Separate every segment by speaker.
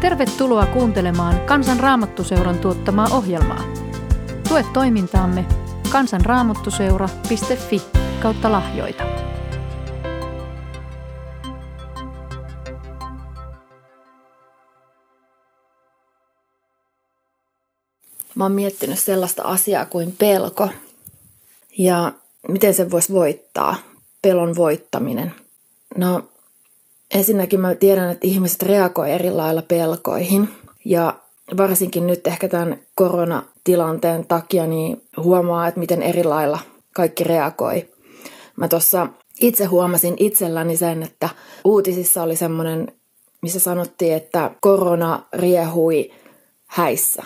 Speaker 1: Tervetuloa kuuntelemaan Kansan Raamattuseuran tuottamaa ohjelmaa. Tue toimintaamme kansanraamattuseura.fi kautta lahjoita.
Speaker 2: Mä oon miettinyt sellaista asiaa kuin pelko ja miten se voisi voittaa, pelon voittaminen. No ensinnäkin mä tiedän, että ihmiset reagoivat eri lailla pelkoihin ja varsinkin nyt ehkä tämän koronatilanteen takia niin huomaa, että miten eri lailla kaikki reagoi. Mä tuossa itse huomasin itselläni sen, että uutisissa oli semmoinen, missä sanottiin, että korona riehui häissä.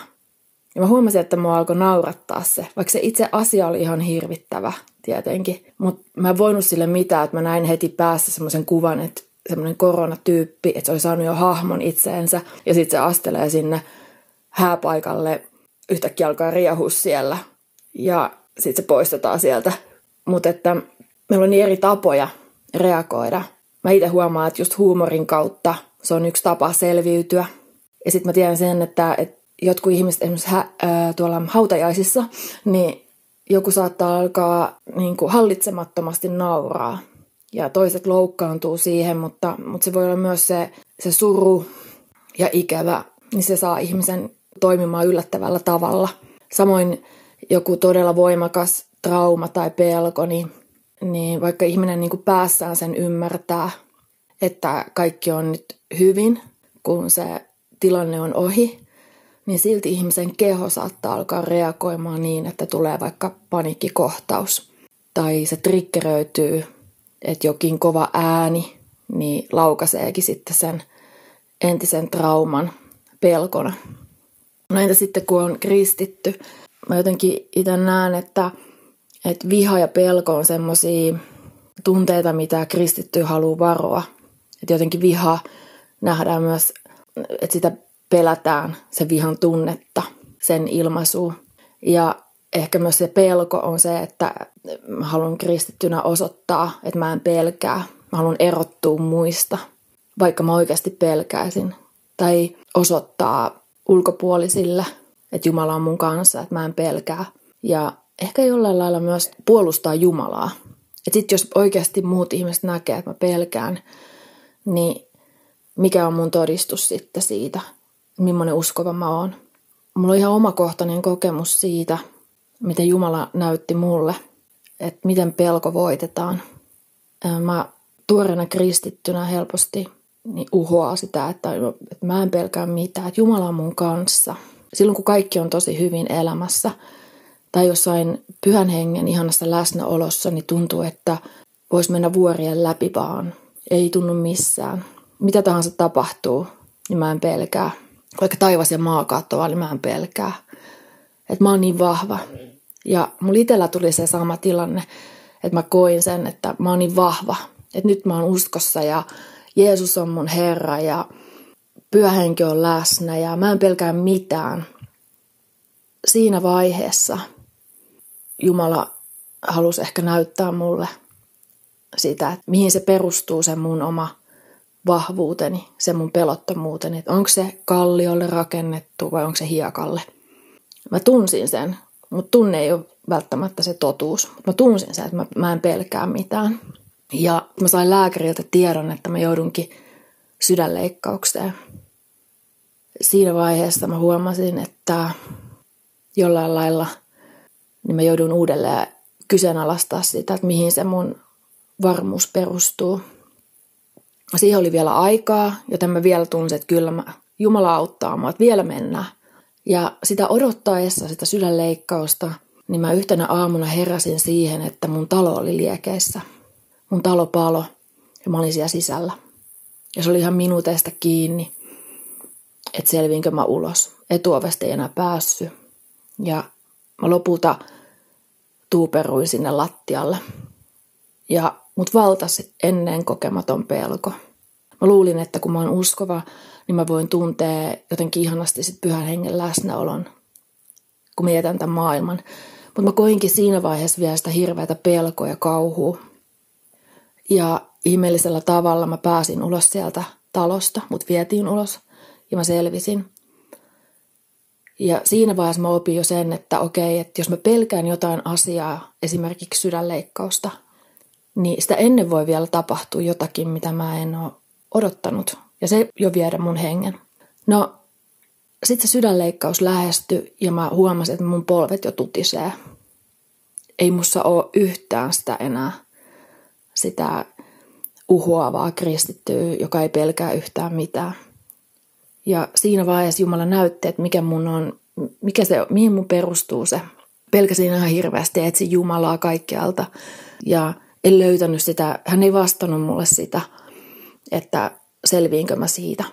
Speaker 2: Ja mä huomasin, että mua alkoi naurattaa se, vaikka se itse asia oli ihan hirvittävä tietenkin. Mutta mä en voinut sille mitään, että mä näin heti päässä semmoisen kuvan, että semmoinen koronatyyppi, että se oli saanut jo hahmon itseensä. Ja sitten se astelee sinne hääpaikalle, yhtäkkiä alkaa riehua siellä. Ja sitten se poistetaan sieltä. Mutta että meillä on niin eri tapoja reagoida. Mä itse huomaan, että just huumorin kautta se on yksi tapa selviytyä. Ja sitten mä tiedän sen, että, että jotkut ihmiset esimerkiksi hä, ää, tuolla hautajaisissa, niin joku saattaa alkaa niin kuin hallitsemattomasti nauraa. Ja toiset loukkaantuu siihen, mutta, mutta se voi olla myös se, se suru ja ikävä, niin se saa ihmisen toimimaan yllättävällä tavalla. Samoin joku todella voimakas trauma tai pelko, niin, niin vaikka ihminen niin kuin päässään sen ymmärtää, että kaikki on nyt hyvin, kun se tilanne on ohi, niin silti ihmisen keho saattaa alkaa reagoimaan niin, että tulee vaikka paniikkikohtaus. Tai se triggeröityy, että jokin kova ääni niin laukaseekin sitten sen entisen trauman pelkona. No entä sitten kun on kristitty? Mä jotenkin itse näen, että, että viha ja pelko on semmoisia tunteita, mitä kristitty haluaa varoa. Että jotenkin viha nähdään myös, että sitä pelätään se vihan tunnetta, sen ilmaisu. Ja ehkä myös se pelko on se, että mä haluan kristittynä osoittaa, että mä en pelkää. Mä haluan erottua muista, vaikka mä oikeasti pelkäisin. Tai osoittaa ulkopuolisille, että Jumala on mun kanssa, että mä en pelkää. Ja ehkä jollain lailla myös puolustaa Jumalaa. Että sitten jos oikeasti muut ihmiset näkee, että mä pelkään, niin mikä on mun todistus sitten siitä, millainen uskova mä oon. Mulla on ihan omakohtainen kokemus siitä, miten Jumala näytti mulle, että miten pelko voitetaan. Mä tuoreena kristittynä helposti niin uhoaa sitä, että, että mä en pelkää mitään, että Jumala on mun kanssa. Silloin kun kaikki on tosi hyvin elämässä tai jossain pyhän hengen ihanassa läsnäolossa, niin tuntuu, että voisi mennä vuorien läpi vaan. Ei tunnu missään. Mitä tahansa tapahtuu, niin mä en pelkää vaikka taivas ja maa katoaa, niin mä en pelkää. Että mä oon niin vahva. Ja mulla itsellä tuli se sama tilanne, että mä koin sen, että mä oon niin vahva. Että nyt mä oon uskossa ja Jeesus on mun Herra ja pyöhenki on läsnä ja mä en pelkää mitään. Siinä vaiheessa Jumala halusi ehkä näyttää mulle sitä, että mihin se perustuu se mun oma vahvuuteni, se mun pelottomuuteni, että onko se kalliolle rakennettu vai onko se hiekalle. Mä tunsin sen, mutta tunne ei ole välttämättä se totuus. Mä tunsin sen, että mä, mä en pelkää mitään. Ja mä sain lääkäriltä tiedon, että mä joudunkin sydänleikkaukseen. Siinä vaiheessa mä huomasin, että jollain lailla niin mä joudun uudelleen kyseenalaistaa sitä, että mihin se mun varmuus perustuu – siihen oli vielä aikaa, joten mä vielä tunsin, että kyllä mä, Jumala auttaa mua, että vielä mennään. Ja sitä odottaessa, sitä sydänleikkausta, niin mä yhtenä aamuna heräsin siihen, että mun talo oli liekeissä. Mun talo palo ja mä olin siellä sisällä. Ja se oli ihan minuuteista kiinni, että selviinkö mä ulos. Etuovesta ei enää päässyt. Ja mä lopulta tuuperuin sinne lattialle. Ja mut valtasi ennen kokematon pelko. Mä luulin, että kun mä oon uskova, niin mä voin tuntea jotenkin ihanasti sit pyhän hengen läsnäolon, kun mä jätän tämän maailman. Mutta mä koinkin siinä vaiheessa vielä sitä hirveätä pelkoa ja kauhua. Ja ihmeellisellä tavalla mä pääsin ulos sieltä talosta, mut vietiin ulos. ja mä selvisin. Ja siinä vaiheessa mä opin jo sen, että okei, että jos mä pelkään jotain asiaa, esimerkiksi sydänleikkausta, niin sitä ennen voi vielä tapahtua jotakin, mitä mä en ole odottanut. Ja se jo viedä mun hengen. No, sitten se sydänleikkaus lähestyi ja mä huomasin, että mun polvet jo tutisee. Ei mussa ole yhtään sitä enää, sitä uhoavaa kristittyä, joka ei pelkää yhtään mitään. Ja siinä vaiheessa Jumala näytti, että mikä mun on, mikä se, mihin mun perustuu se. Pelkäsin ihan hirveästi, etsin Jumalaa kaikkialta. Ja en löytänyt sitä, hän ei vastannut mulle sitä, että selviinkö mä siitä.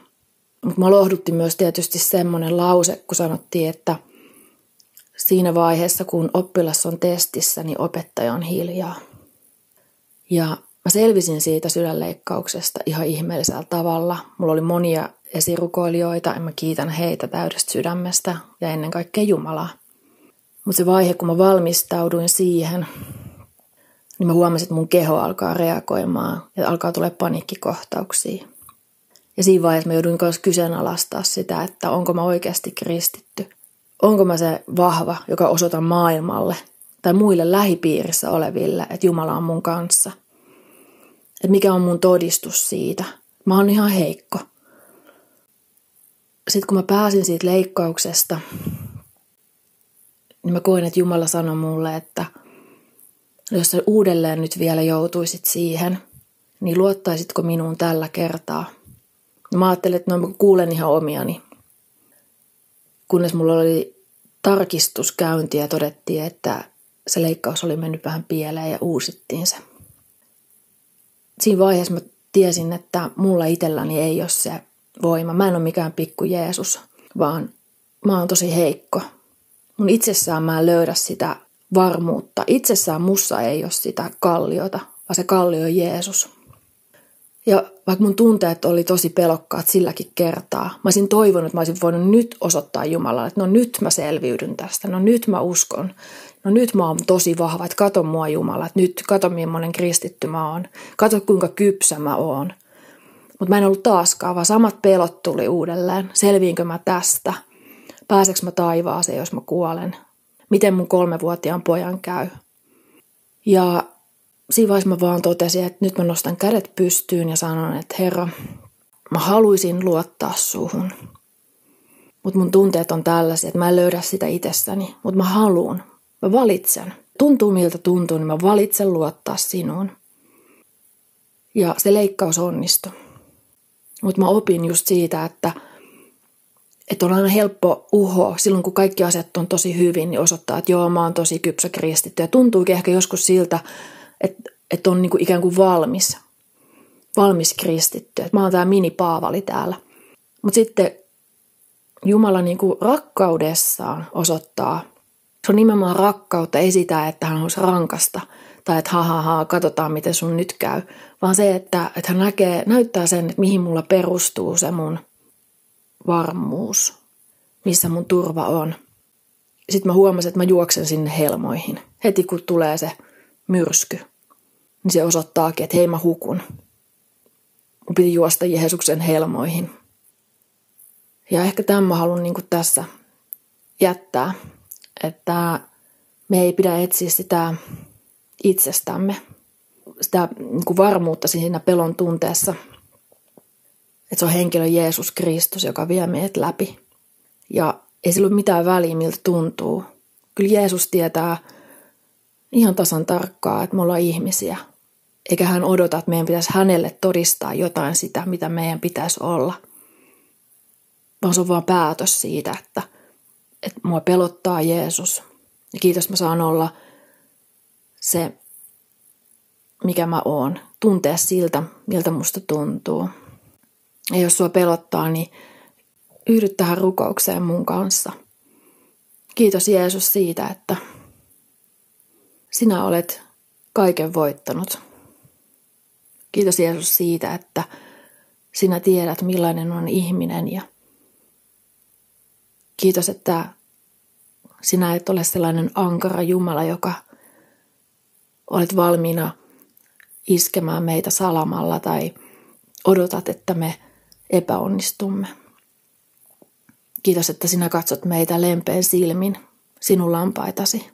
Speaker 2: Mutta mä lohdutti myös tietysti semmoinen lause, kun sanottiin, että siinä vaiheessa, kun oppilas on testissä, niin opettaja on hiljaa. Ja mä selvisin siitä sydänleikkauksesta ihan ihmeellisellä tavalla. Mulla oli monia esirukoilijoita ja mä kiitän heitä täydestä sydämestä ja ennen kaikkea Jumalaa. Mutta se vaihe, kun mä valmistauduin siihen, niin mä huomasin, että mun keho alkaa reagoimaan ja alkaa tulla paniikkikohtauksia. Ja siinä vaiheessa mä jouduin myös kyseenalaistaa sitä, että onko mä oikeasti kristitty. Onko mä se vahva, joka osoitan maailmalle tai muille lähipiirissä oleville, että Jumala on mun kanssa. Että mikä on mun todistus siitä. Mä oon ihan heikko. Sitten kun mä pääsin siitä leikkauksesta, niin mä koin, että Jumala sanoi mulle, että – jos sä uudelleen nyt vielä joutuisit siihen, niin luottaisitko minuun tällä kertaa? Mä ajattelin, että no mä kuulen ihan omiani. Kunnes mulla oli tarkistuskäynti ja todettiin, että se leikkaus oli mennyt vähän pieleen ja uusittiin se. Siinä vaiheessa mä tiesin, että mulla itselläni ei ole se voima. Mä en ole mikään pikku Jeesus, vaan mä oon tosi heikko. Mun itsessään mä en löydä sitä varmuutta. Itsessään mussa ei ole sitä kalliota, vaan se kallio on Jeesus. Ja vaikka mun tunteet oli tosi pelokkaat silläkin kertaa, mä olisin toivonut, että mä olisin voinut nyt osoittaa Jumalalle, että no nyt mä selviydyn tästä, no nyt mä uskon, no nyt mä oon tosi vahva, että kato mua Jumala, että nyt kato millainen kristitty mä oon, kato kuinka kypsä mä oon. Mutta mä en ollut taaskaan, vaan samat pelot tuli uudelleen. Selviinkö mä tästä? Pääseekö mä taivaaseen, jos mä kuolen? Miten mun kolmevuotiaan pojan käy. Ja siinä vaiheessa mä vaan totesin, että nyt mä nostan kädet pystyyn ja sanon, että Herra, mä haluaisin luottaa suhun. Mutta mun tunteet on tällaisia, että mä en löydä sitä itsessäni, mutta mä haluun. Mä valitsen. Tuntuu miltä tuntuu, niin mä valitsen luottaa sinuun. Ja se leikkaus onnistui. Mutta mä opin just siitä, että – että on aina helppo uho silloin, kun kaikki asiat on tosi hyvin, niin osoittaa, että joo, mä oon tosi kypsä kristitty. Ja tuntuukin ehkä joskus siltä, että, että on niin kuin ikään kuin valmis, valmis kristitty. Että mä oon tämä mini-paavali täällä. Mutta sitten Jumala niin kuin rakkaudessaan osoittaa, se on nimenomaan rakkautta, ei sitä, että hän olisi rankasta tai että ha, ha, ha katsotaan miten sun nyt käy, vaan se, että, että hän näkee, näyttää sen, että mihin mulla perustuu se mun – varmuus, missä mun turva on. Sitten mä huomasin, että mä juoksen sinne helmoihin. Heti kun tulee se myrsky, niin se osoittaakin, että hei mä hukun. Mun piti juosta Jeesuksen helmoihin. Ja ehkä tämän mä haluan niin tässä jättää, että me ei pidä etsiä sitä itsestämme, sitä niin varmuutta siinä pelon tunteessa – että se on henkilö Jeesus Kristus, joka vie meidät läpi. Ja ei sillä ole mitään väliä, miltä tuntuu. Kyllä Jeesus tietää ihan tasan tarkkaa, että me ollaan ihmisiä. Eikä hän odota, että meidän pitäisi hänelle todistaa jotain sitä, mitä meidän pitäisi olla. Vaan se on vaan päätös siitä, että, että mua pelottaa Jeesus. Ja kiitos, mä saan olla se, mikä mä oon. Tuntea siltä, miltä musta tuntuu. Ja jos sua pelottaa, niin yhdy tähän rukoukseen mun kanssa. Kiitos Jeesus siitä, että sinä olet kaiken voittanut. Kiitos Jeesus siitä, että sinä tiedät millainen on ihminen ja kiitos, että sinä et ole sellainen ankara Jumala, joka olet valmiina iskemään meitä salamalla tai odotat, että me epäonnistumme. Kiitos, että sinä katsot meitä lempeän silmin, sinun lampaitasi.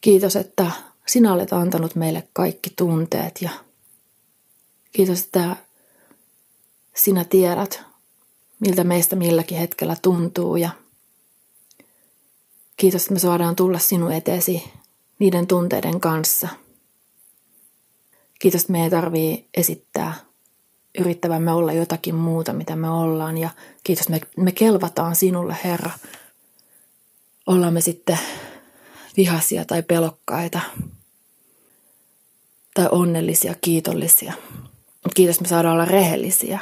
Speaker 2: Kiitos, että sinä olet antanut meille kaikki tunteet ja kiitos, että sinä tiedät, miltä meistä milläkin hetkellä tuntuu ja kiitos, että me saadaan tulla sinun eteesi niiden tunteiden kanssa. Kiitos, että me ei tarvii esittää yrittävämme olla jotakin muuta, mitä me ollaan. Ja kiitos, me, me kelvataan sinulle, Herra. Ollaan me sitten vihaisia tai pelokkaita tai onnellisia, kiitollisia. Kiitos, me saadaan olla rehellisiä.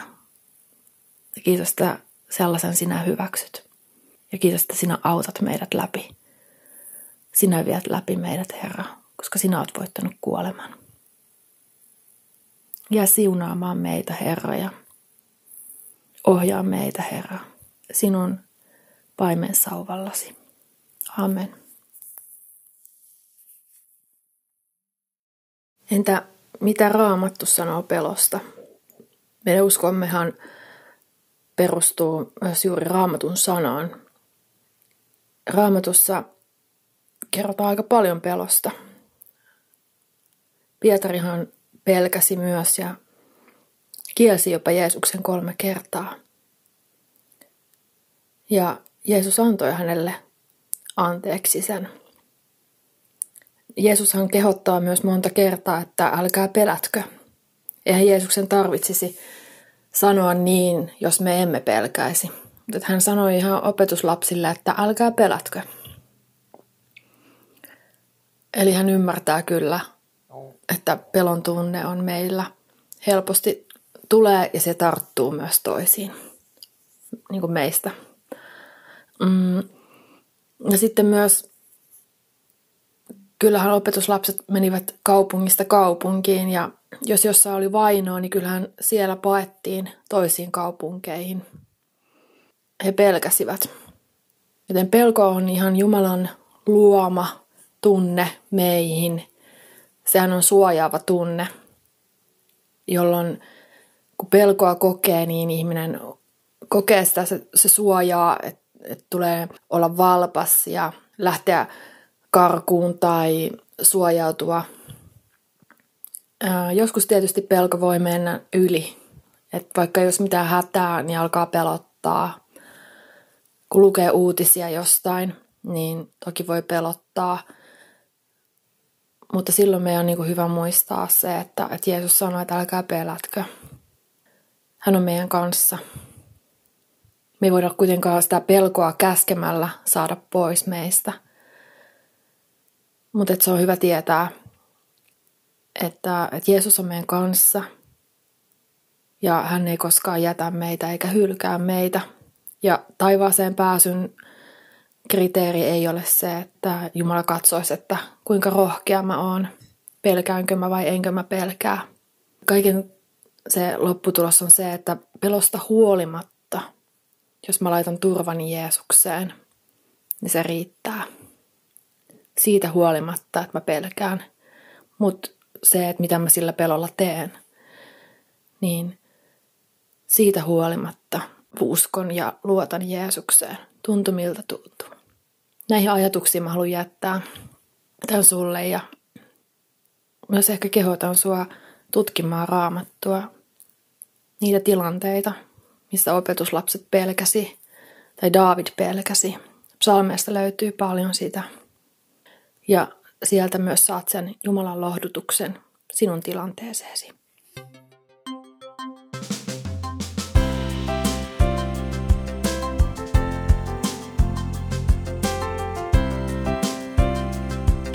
Speaker 2: Ja kiitos, että sellaisen sinä hyväksyt. Ja kiitos, että sinä autat meidät läpi. Sinä viet läpi meidät, Herra, koska sinä olet voittanut kuoleman. Ja siunaamaan meitä, Herra, ja ohjaa meitä, Herra, sinun paimen sauvallasi. Amen. Entä mitä raamattu sanoo pelosta? Meidän uskommehan perustuu myös juuri raamatun sanaan. Raamatussa kerrotaan aika paljon pelosta. Pietarihan pelkäsi myös ja kielsi jopa Jeesuksen kolme kertaa. Ja Jeesus antoi hänelle anteeksi sen. Jeesushan kehottaa myös monta kertaa, että älkää pelätkö. Eihän Jeesuksen tarvitsisi sanoa niin, jos me emme pelkäisi. Mutta hän sanoi ihan opetuslapsille, että älkää pelätkö. Eli hän ymmärtää kyllä, että pelon tunne on meillä helposti tulee ja se tarttuu myös toisiin, niin kuin meistä. Mm. Ja sitten myös, kyllähän opetuslapset menivät kaupungista kaupunkiin ja jos jossain oli vainoa, niin kyllähän siellä paettiin toisiin kaupunkeihin. He pelkäsivät. Joten pelko on ihan Jumalan luoma tunne meihin – sehän on suojaava tunne, jolloin kun pelkoa kokee, niin ihminen kokee sitä, se, se suojaa, että et tulee olla valpas ja lähteä karkuun tai suojautua. Ää, joskus tietysti pelko voi mennä yli. Et vaikka jos mitään hätää, niin alkaa pelottaa. Kun lukee uutisia jostain, niin toki voi pelottaa – mutta silloin meidän on niin kuin hyvä muistaa se, että, että Jeesus sanoi, että älkää pelätkö. Hän on meidän kanssa. Me ei voida kuitenkaan sitä pelkoa käskemällä saada pois meistä. Mutta se on hyvä tietää, että, että Jeesus on meidän kanssa ja hän ei koskaan jätä meitä eikä hylkää meitä. Ja taivaaseen pääsyn kriteeri ei ole se, että Jumala katsoisi, että kuinka rohkea mä oon, pelkäänkö mä vai enkö mä pelkää. Kaiken se lopputulos on se, että pelosta huolimatta, jos mä laitan turvani Jeesukseen, niin se riittää. Siitä huolimatta, että mä pelkään. Mutta se, että mitä mä sillä pelolla teen, niin siitä huolimatta uskon ja luotan Jeesukseen. Tuntu miltä tuntuu näihin ajatuksiin mä haluan jättää tämän sulle ja myös ehkä kehotan sua tutkimaan raamattua niitä tilanteita, missä opetuslapset pelkäsi tai David pelkäsi. Psalmeista löytyy paljon sitä. Ja sieltä myös saat sen Jumalan lohdutuksen sinun tilanteeseesi.